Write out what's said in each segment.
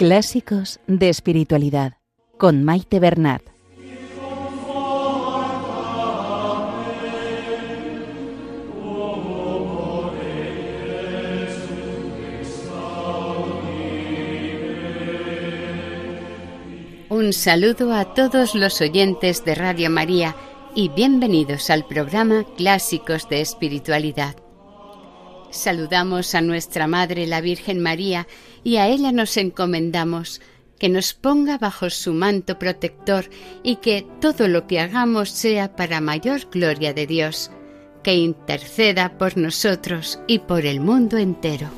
Clásicos de Espiritualidad con Maite Bernat. Un saludo a todos los oyentes de Radio María y bienvenidos al programa Clásicos de Espiritualidad. Saludamos a nuestra Madre la Virgen María y a ella nos encomendamos que nos ponga bajo su manto protector y que todo lo que hagamos sea para mayor gloria de Dios, que interceda por nosotros y por el mundo entero.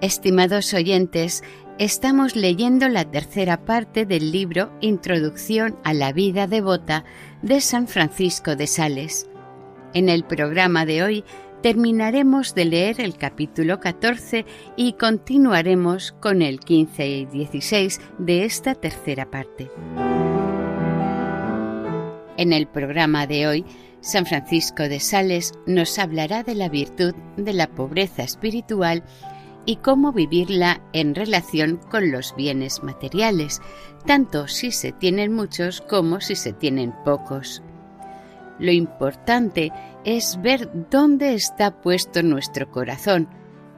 Estimados oyentes, estamos leyendo la tercera parte del libro Introducción a la vida devota de San Francisco de Sales. En el programa de hoy terminaremos de leer el capítulo 14 y continuaremos con el 15 y 16 de esta tercera parte. En el programa de hoy, San Francisco de Sales nos hablará de la virtud de la pobreza espiritual y cómo vivirla en relación con los bienes materiales, tanto si se tienen muchos como si se tienen pocos. Lo importante es ver dónde está puesto nuestro corazón.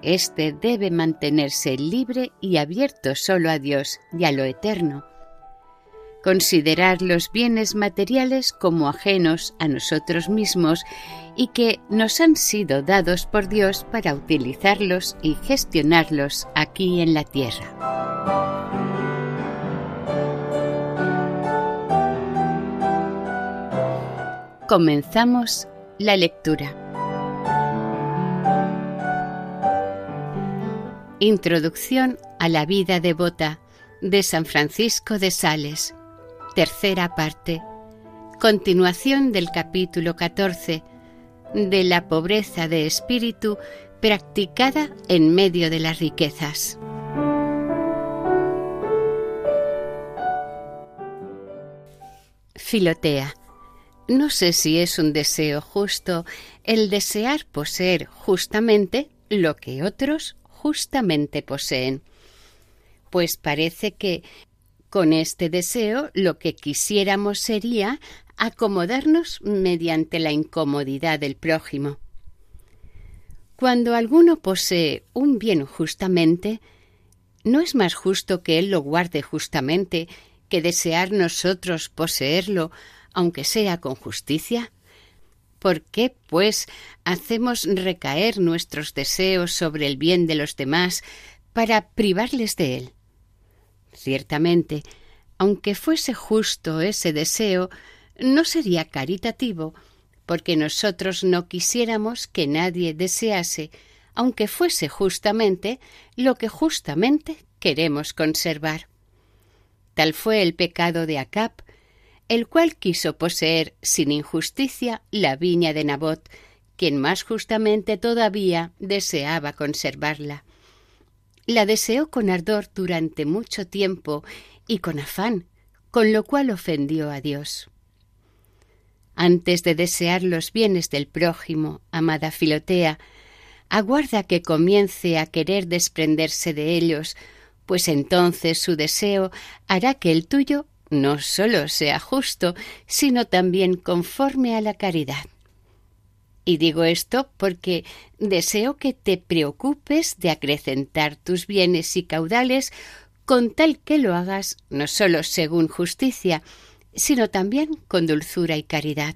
Este debe mantenerse libre y abierto solo a Dios y a lo eterno. Considerar los bienes materiales como ajenos a nosotros mismos y que nos han sido dados por Dios para utilizarlos y gestionarlos aquí en la tierra. Comenzamos la lectura. Introducción a la vida devota de San Francisco de Sales. Tercera parte. Continuación del capítulo 14 de la pobreza de espíritu practicada en medio de las riquezas. Filotea. No sé si es un deseo justo el desear poseer justamente lo que otros justamente poseen, pues parece que con este deseo lo que quisiéramos sería acomodarnos mediante la incomodidad del prójimo. Cuando alguno posee un bien justamente, ¿no es más justo que él lo guarde justamente que desear nosotros poseerlo aunque sea con justicia? ¿Por qué, pues, hacemos recaer nuestros deseos sobre el bien de los demás para privarles de él? Ciertamente, aunque fuese justo ese deseo, no sería caritativo, porque nosotros no quisiéramos que nadie desease, aunque fuese justamente, lo que justamente queremos conservar. Tal fue el pecado de Acab, el cual quiso poseer sin injusticia la viña de Nabot, quien más justamente todavía deseaba conservarla. La deseó con ardor durante mucho tiempo y con afán, con lo cual ofendió a Dios. Antes de desear los bienes del prójimo, amada Filotea, aguarda que comience a querer desprenderse de ellos, pues entonces su deseo hará que el tuyo no sólo sea justo, sino también conforme a la caridad. Y digo esto porque deseo que te preocupes de acrecentar tus bienes y caudales con tal que lo hagas no sólo según justicia, sino también con dulzura y caridad.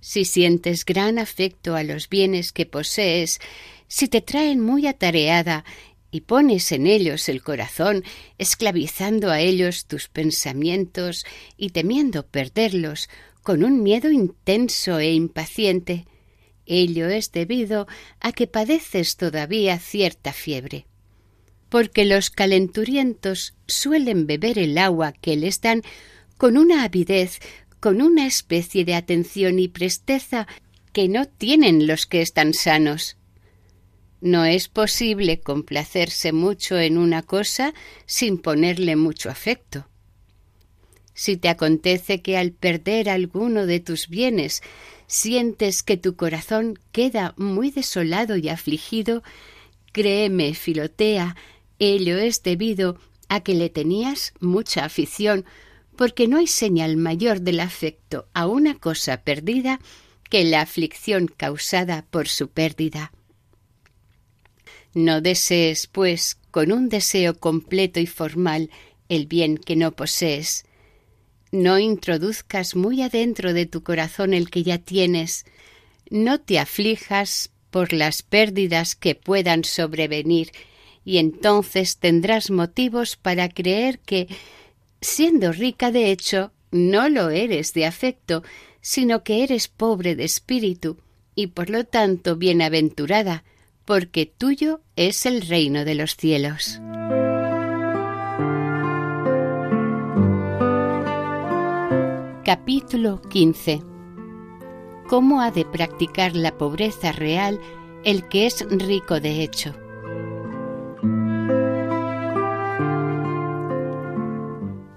Si sientes gran afecto a los bienes que posees, si te traen muy atareada y pones en ellos el corazón, esclavizando a ellos tus pensamientos y temiendo perderlos con un miedo intenso e impaciente, ello es debido a que padeces todavía cierta fiebre. Porque los calenturientos suelen beber el agua que les dan con una avidez, con una especie de atención y presteza que no tienen los que están sanos. No es posible complacerse mucho en una cosa sin ponerle mucho afecto. Si te acontece que al perder alguno de tus bienes sientes que tu corazón queda muy desolado y afligido, créeme, Filotea, ello es debido a que le tenías mucha afición, porque no hay señal mayor del afecto a una cosa perdida que la aflicción causada por su pérdida. No desees, pues, con un deseo completo y formal el bien que no posees. No introduzcas muy adentro de tu corazón el que ya tienes. No te aflijas por las pérdidas que puedan sobrevenir, y entonces tendrás motivos para creer que, siendo rica de hecho, no lo eres de afecto, sino que eres pobre de espíritu, y por lo tanto bienaventurada, porque tuyo es el reino de los cielos. Capítulo 15 ¿Cómo ha de practicar la pobreza real el que es rico de hecho?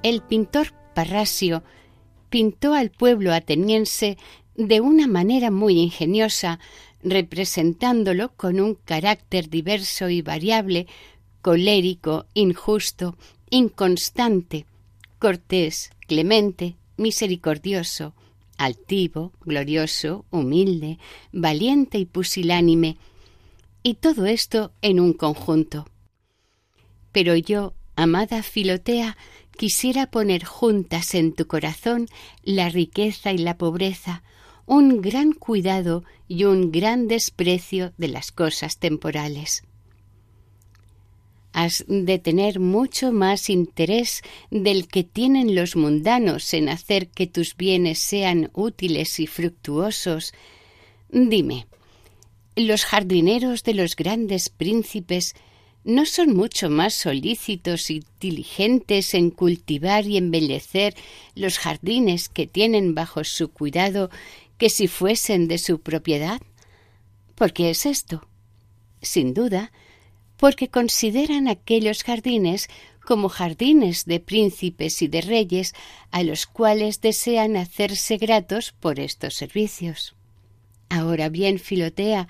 El pintor Parrasio pintó al pueblo ateniense de una manera muy ingeniosa, representándolo con un carácter diverso y variable, colérico, injusto, inconstante, cortés, clemente, misericordioso, altivo, glorioso, humilde, valiente y pusilánime, y todo esto en un conjunto. Pero yo, amada Filotea, quisiera poner juntas en tu corazón la riqueza y la pobreza, un gran cuidado y un gran desprecio de las cosas temporales has de tener mucho más interés del que tienen los mundanos en hacer que tus bienes sean útiles y fructuosos. Dime, ¿los jardineros de los grandes príncipes no son mucho más solícitos y diligentes en cultivar y embellecer los jardines que tienen bajo su cuidado que si fuesen de su propiedad? ¿Por qué es esto? Sin duda, porque consideran aquellos jardines como jardines de príncipes y de reyes a los cuales desean hacerse gratos por estos servicios. Ahora bien, Filotea,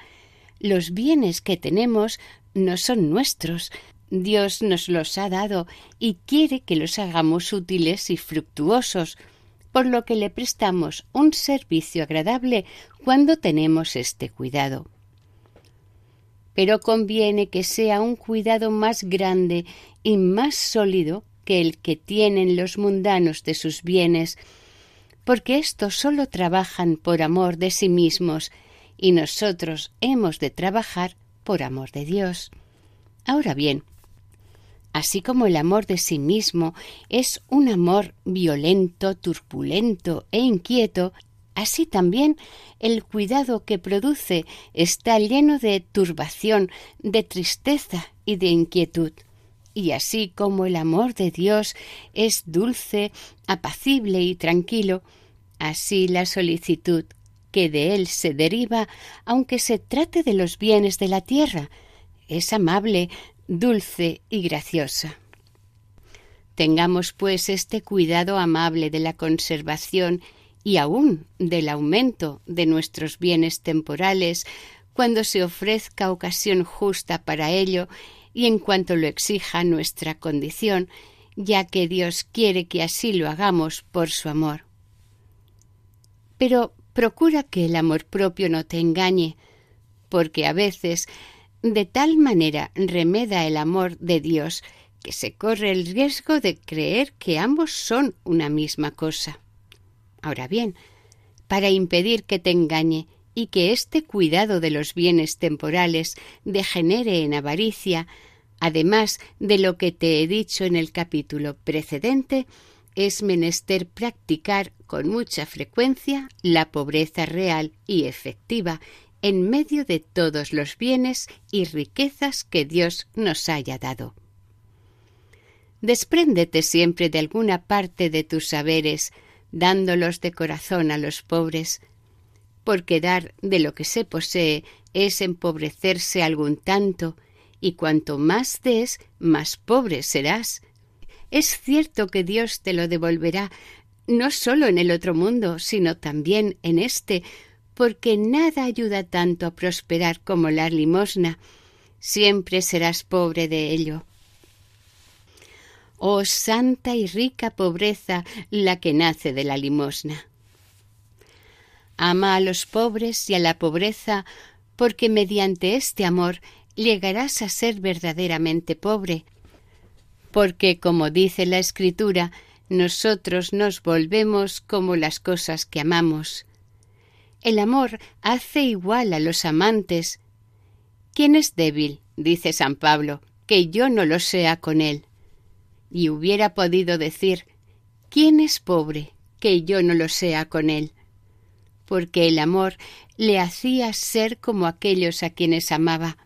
los bienes que tenemos no son nuestros, Dios nos los ha dado y quiere que los hagamos útiles y fructuosos, por lo que le prestamos un servicio agradable cuando tenemos este cuidado pero conviene que sea un cuidado más grande y más sólido que el que tienen los mundanos de sus bienes, porque éstos sólo trabajan por amor de sí mismos y nosotros hemos de trabajar por amor de Dios. Ahora bien, así como el amor de sí mismo es un amor violento, turbulento e inquieto, Así también el cuidado que produce está lleno de turbación, de tristeza y de inquietud. Y así como el amor de Dios es dulce, apacible y tranquilo, así la solicitud que de él se deriva, aunque se trate de los bienes de la tierra, es amable, dulce y graciosa. Tengamos, pues, este cuidado amable de la conservación y aún del aumento de nuestros bienes temporales cuando se ofrezca ocasión justa para ello y en cuanto lo exija nuestra condición, ya que Dios quiere que así lo hagamos por su amor. Pero procura que el amor propio no te engañe, porque a veces de tal manera remeda el amor de Dios que se corre el riesgo de creer que ambos son una misma cosa. Ahora bien, para impedir que te engañe y que este cuidado de los bienes temporales degenere en avaricia, además de lo que te he dicho en el capítulo precedente, es menester practicar con mucha frecuencia la pobreza real y efectiva en medio de todos los bienes y riquezas que Dios nos haya dado. Despréndete siempre de alguna parte de tus saberes, dándolos de corazón a los pobres, porque dar de lo que se posee es empobrecerse algún tanto, y cuanto más des, más pobre serás. Es cierto que Dios te lo devolverá no solo en el otro mundo, sino también en este, porque nada ayuda tanto a prosperar como la limosna. Siempre serás pobre de ello. Oh santa y rica pobreza la que nace de la limosna. Ama a los pobres y a la pobreza, porque mediante este amor llegarás a ser verdaderamente pobre, porque, como dice la Escritura, nosotros nos volvemos como las cosas que amamos. El amor hace igual a los amantes. ¿Quién es débil? dice San Pablo, que yo no lo sea con él. Y hubiera podido decir, ¿quién es pobre? que yo no lo sea con él. Porque el amor le hacía ser como aquellos a quienes amaba.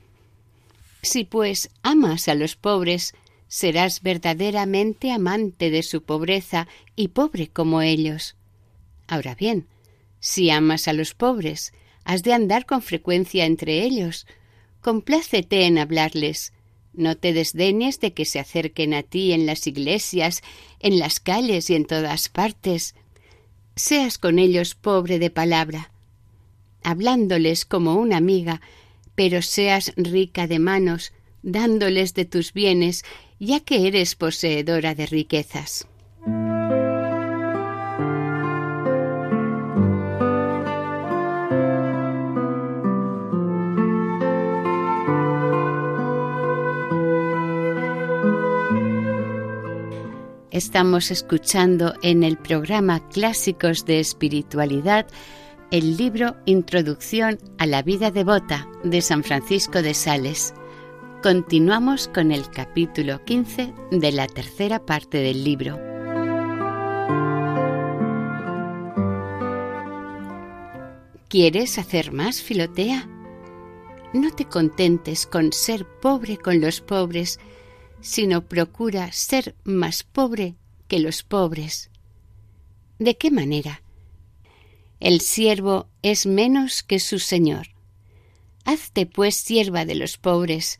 Si pues amas a los pobres, serás verdaderamente amante de su pobreza y pobre como ellos. Ahora bien, si amas a los pobres, has de andar con frecuencia entre ellos. Complácete en hablarles. No te desdeñes de que se acerquen a ti en las iglesias, en las calles y en todas partes. Seas con ellos pobre de palabra, hablándoles como una amiga, pero seas rica de manos, dándoles de tus bienes ya que eres poseedora de riquezas. Estamos escuchando en el programa Clásicos de Espiritualidad el libro Introducción a la vida devota de San Francisco de Sales Continuamos con el capítulo 15 de la tercera parte del libro. ¿Quieres hacer más, Filotea? No te contentes con ser pobre con los pobres, sino procura ser más pobre que los pobres. ¿De qué manera? El siervo es menos que su señor. Hazte pues sierva de los pobres,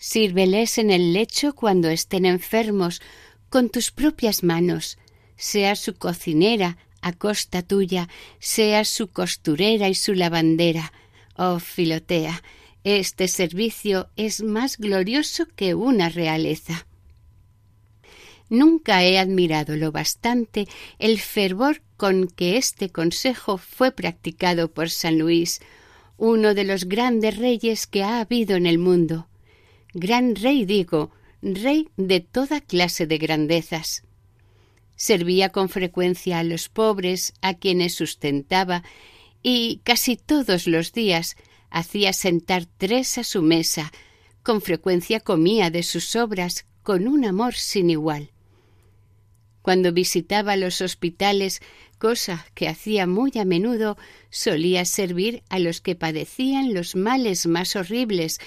Sírveles en el lecho cuando estén enfermos, con tus propias manos. Seas su cocinera a costa tuya, seas su costurera y su lavandera. Oh Filotea, este servicio es más glorioso que una realeza. Nunca he admirado lo bastante el fervor con que este consejo fue practicado por San Luis, uno de los grandes reyes que ha habido en el mundo gran rey digo, rey de toda clase de grandezas. Servía con frecuencia a los pobres, a quienes sustentaba, y casi todos los días hacía sentar tres a su mesa, con frecuencia comía de sus obras con un amor sin igual. Cuando visitaba los hospitales, cosa que hacía muy a menudo, solía servir a los que padecían los males más horribles,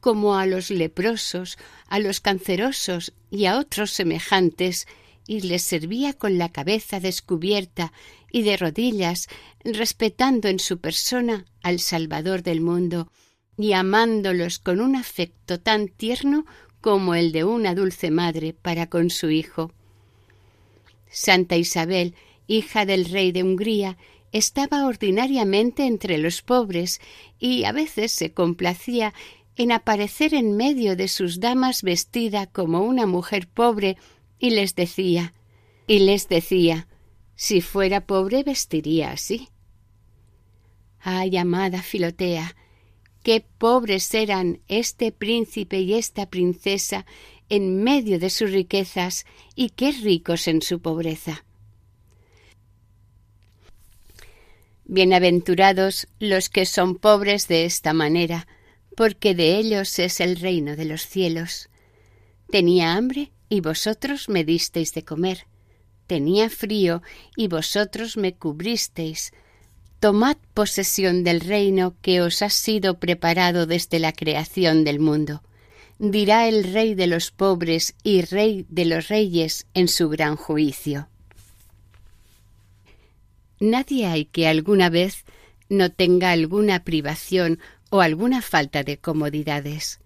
como a los leprosos, a los cancerosos y a otros semejantes, y les servía con la cabeza descubierta y de rodillas, respetando en su persona al Salvador del mundo, y amándolos con un afecto tan tierno como el de una dulce madre para con su hijo. Santa Isabel, hija del rey de Hungría, estaba ordinariamente entre los pobres y a veces se complacía en aparecer en medio de sus damas vestida como una mujer pobre y les decía y les decía si fuera pobre vestiría así. Ay, amada Filotea, qué pobres eran este príncipe y esta princesa en medio de sus riquezas y qué ricos en su pobreza. Bienaventurados los que son pobres de esta manera, porque de ellos es el reino de los cielos. Tenía hambre y vosotros me disteis de comer. Tenía frío y vosotros me cubristeis. Tomad posesión del reino que os ha sido preparado desde la creación del mundo. Dirá el rey de los pobres y rey de los reyes en su gran juicio. Nadie hay que alguna vez no tenga alguna privación o alguna falta de comodidades.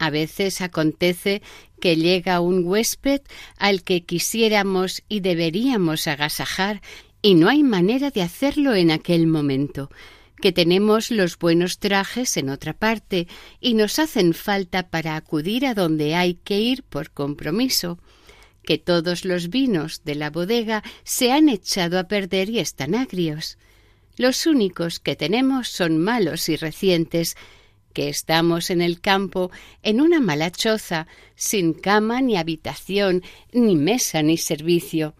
A veces acontece que llega un huésped al que quisiéramos y deberíamos agasajar y no hay manera de hacerlo en aquel momento, que tenemos los buenos trajes en otra parte y nos hacen falta para acudir a donde hay que ir por compromiso, que todos los vinos de la bodega se han echado a perder y están agrios. Los únicos que tenemos son malos y recientes, que estamos en el campo en una mala choza, sin cama ni habitación, ni mesa ni servicio.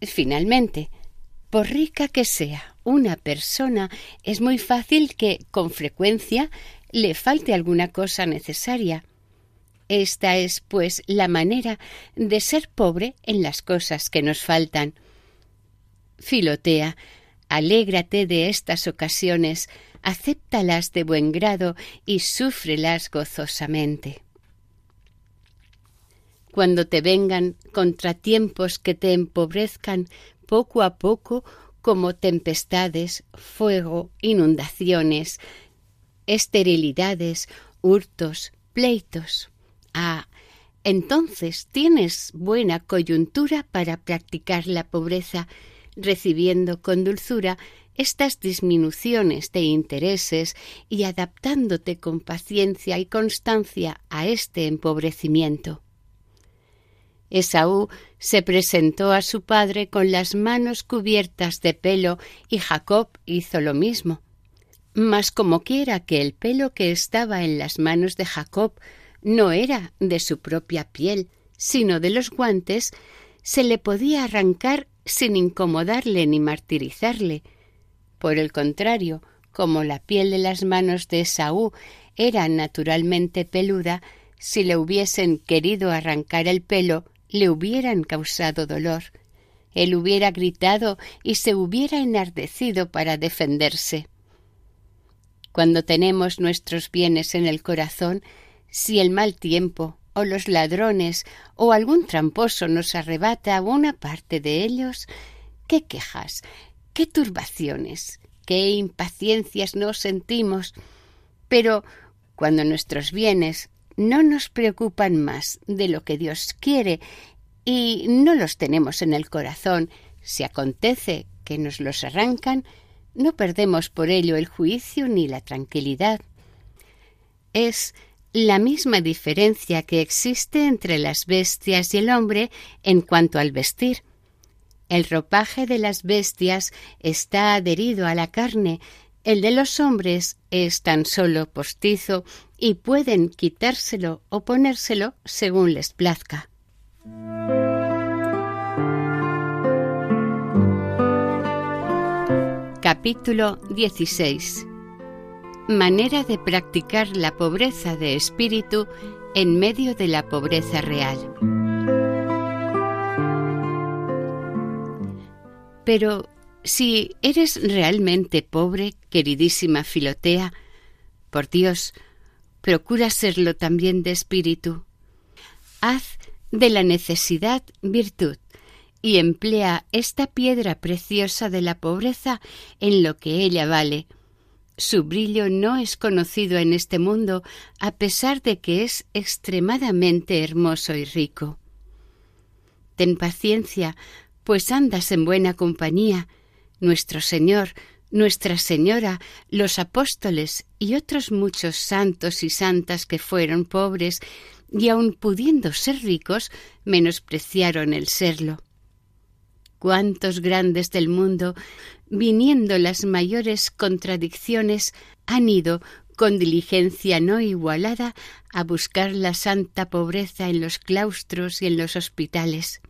Finalmente, por rica que sea una persona, es muy fácil que, con frecuencia, le falte alguna cosa necesaria. Esta es, pues, la manera de ser pobre en las cosas que nos faltan. Filotea, alégrate de estas ocasiones, acéptalas de buen grado y súfrelas gozosamente. Cuando te vengan contratiempos que te empobrezcan, poco a poco como tempestades, fuego, inundaciones, esterilidades, hurtos, pleitos. Ah, entonces tienes buena coyuntura para practicar la pobreza, recibiendo con dulzura estas disminuciones de intereses y adaptándote con paciencia y constancia a este empobrecimiento. Esaú se presentó a su padre con las manos cubiertas de pelo y Jacob hizo lo mismo. Mas como quiera que el pelo que estaba en las manos de Jacob no era de su propia piel, sino de los guantes, se le podía arrancar sin incomodarle ni martirizarle. Por el contrario, como la piel de las manos de Esaú era naturalmente peluda, si le hubiesen querido arrancar el pelo, le hubieran causado dolor. Él hubiera gritado y se hubiera enardecido para defenderse. Cuando tenemos nuestros bienes en el corazón, si el mal tiempo, o los ladrones, o algún tramposo nos arrebata una parte de ellos, qué quejas, qué turbaciones, qué impaciencias nos sentimos. Pero cuando nuestros bienes no nos preocupan más de lo que Dios quiere y no los tenemos en el corazón, si acontece que nos los arrancan, no perdemos por ello el juicio ni la tranquilidad. Es la misma diferencia que existe entre las bestias y el hombre en cuanto al vestir. El ropaje de las bestias está adherido a la carne, el de los hombres es tan solo postizo y pueden quitárselo o ponérselo según les plazca. Capítulo 16 Manera de practicar la pobreza de espíritu en medio de la pobreza real. Pero si eres realmente pobre, queridísima Filotea, por Dios, procura serlo también de espíritu. Haz de la necesidad virtud y emplea esta piedra preciosa de la pobreza en lo que ella vale. Su brillo no es conocido en este mundo a pesar de que es extremadamente hermoso y rico. Ten paciencia, pues andas en buena compañía, nuestro Señor, Nuestra Señora, los apóstoles y otros muchos santos y santas que fueron pobres y aun pudiendo ser ricos, menospreciaron el serlo. Cuántos grandes del mundo, viniendo las mayores contradicciones, han ido con diligencia no igualada a buscar la santa pobreza en los claustros y en los hospitales.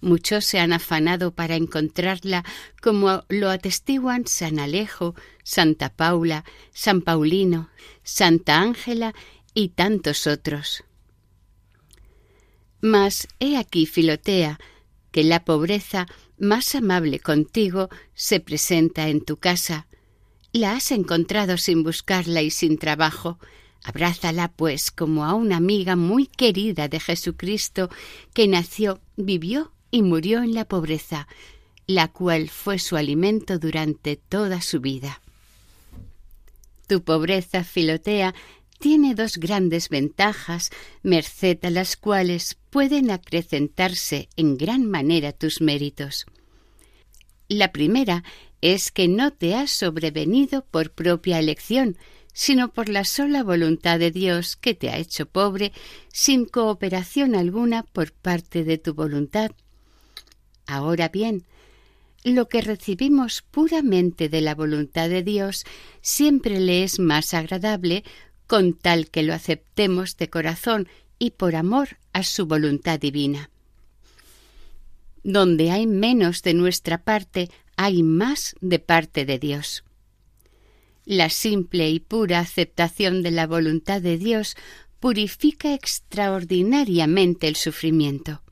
Muchos se han afanado para encontrarla, como lo atestiguan San Alejo, Santa Paula, San Paulino, Santa Ángela y tantos otros. Mas he aquí, Filotea, que la pobreza más amable contigo se presenta en tu casa. La has encontrado sin buscarla y sin trabajo. Abrázala, pues, como a una amiga muy querida de Jesucristo, que nació, vivió y murió en la pobreza, la cual fue su alimento durante toda su vida. Tu pobreza, Filotea, tiene dos grandes ventajas, merced a las cuales pueden acrecentarse en gran manera tus méritos. La primera es que no te has sobrevenido por propia elección, sino por la sola voluntad de Dios que te ha hecho pobre, sin cooperación alguna por parte de tu voluntad. Ahora bien, lo que recibimos puramente de la voluntad de Dios siempre le es más agradable con tal que lo aceptemos de corazón y por amor a su voluntad divina. Donde hay menos de nuestra parte, hay más de parte de Dios. La simple y pura aceptación de la voluntad de Dios purifica extraordinariamente el sufrimiento.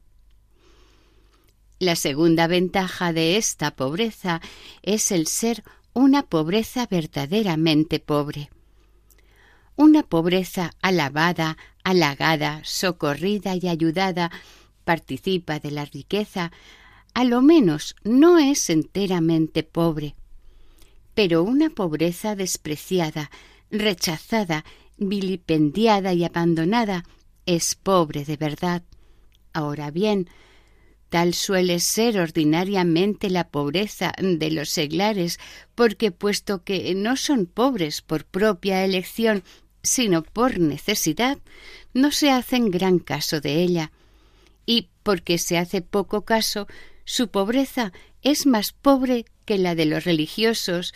La segunda ventaja de esta pobreza es el ser una pobreza verdaderamente pobre una pobreza alabada, halagada, socorrida y ayudada, participa de la riqueza, a lo menos no es enteramente pobre. Pero una pobreza despreciada, rechazada, vilipendiada y abandonada es pobre de verdad. Ahora bien, Tal suele ser ordinariamente la pobreza de los seglares, porque puesto que no son pobres por propia elección sino por necesidad, no se hacen gran caso de ella, y porque se hace poco caso, su pobreza es más pobre que la de los religiosos,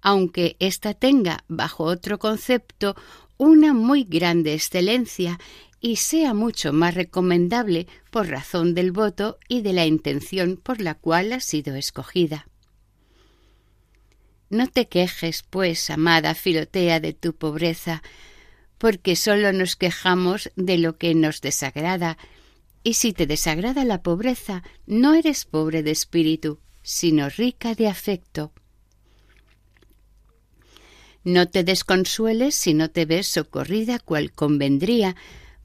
aunque ésta tenga, bajo otro concepto, una muy grande excelencia y sea mucho más recomendable por razón del voto y de la intención por la cual ha sido escogida. No te quejes, pues, amada Filotea, de tu pobreza, porque sólo nos quejamos de lo que nos desagrada, y si te desagrada la pobreza, no eres pobre de espíritu, sino rica de afecto. No te desconsueles si no te ves socorrida cual convendría,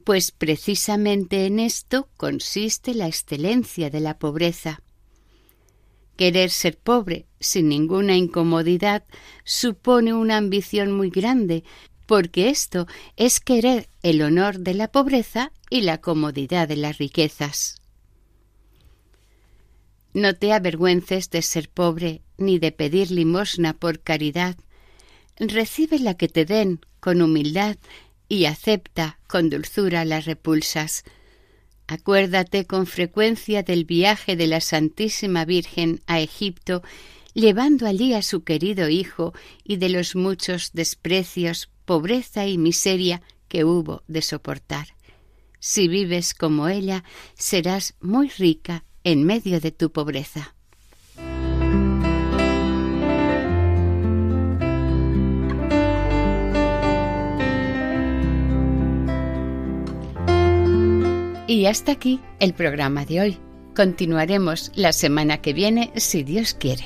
pues precisamente en esto consiste la excelencia de la pobreza. Querer ser pobre sin ninguna incomodidad supone una ambición muy grande, porque esto es querer el honor de la pobreza y la comodidad de las riquezas. No te avergüences de ser pobre ni de pedir limosna por caridad. Recibe la que te den con humildad y acepta con dulzura las repulsas. Acuérdate con frecuencia del viaje de la Santísima Virgen a Egipto, llevando allí a su querido hijo y de los muchos desprecios, pobreza y miseria que hubo de soportar. Si vives como ella, serás muy rica en medio de tu pobreza. Y hasta aquí el programa de hoy. Continuaremos la semana que viene si Dios quiere.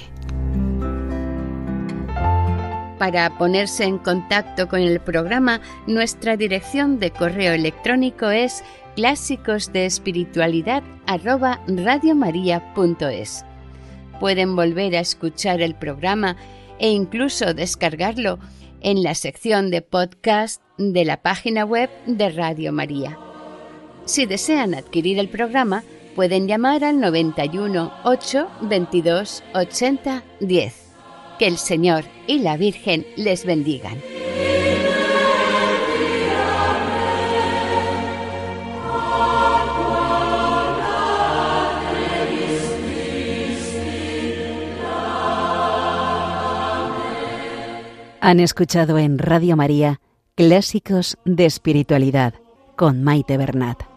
Para ponerse en contacto con el programa, nuestra dirección de correo electrónico es clásicos de espiritualidad Pueden volver a escuchar el programa e incluso descargarlo en la sección de podcast de la página web de Radio María. Si desean adquirir el programa, pueden llamar al 91 8 22 80 10. Que el Señor y la Virgen les bendigan. Han escuchado en Radio María Clásicos de Espiritualidad con Maite Bernat.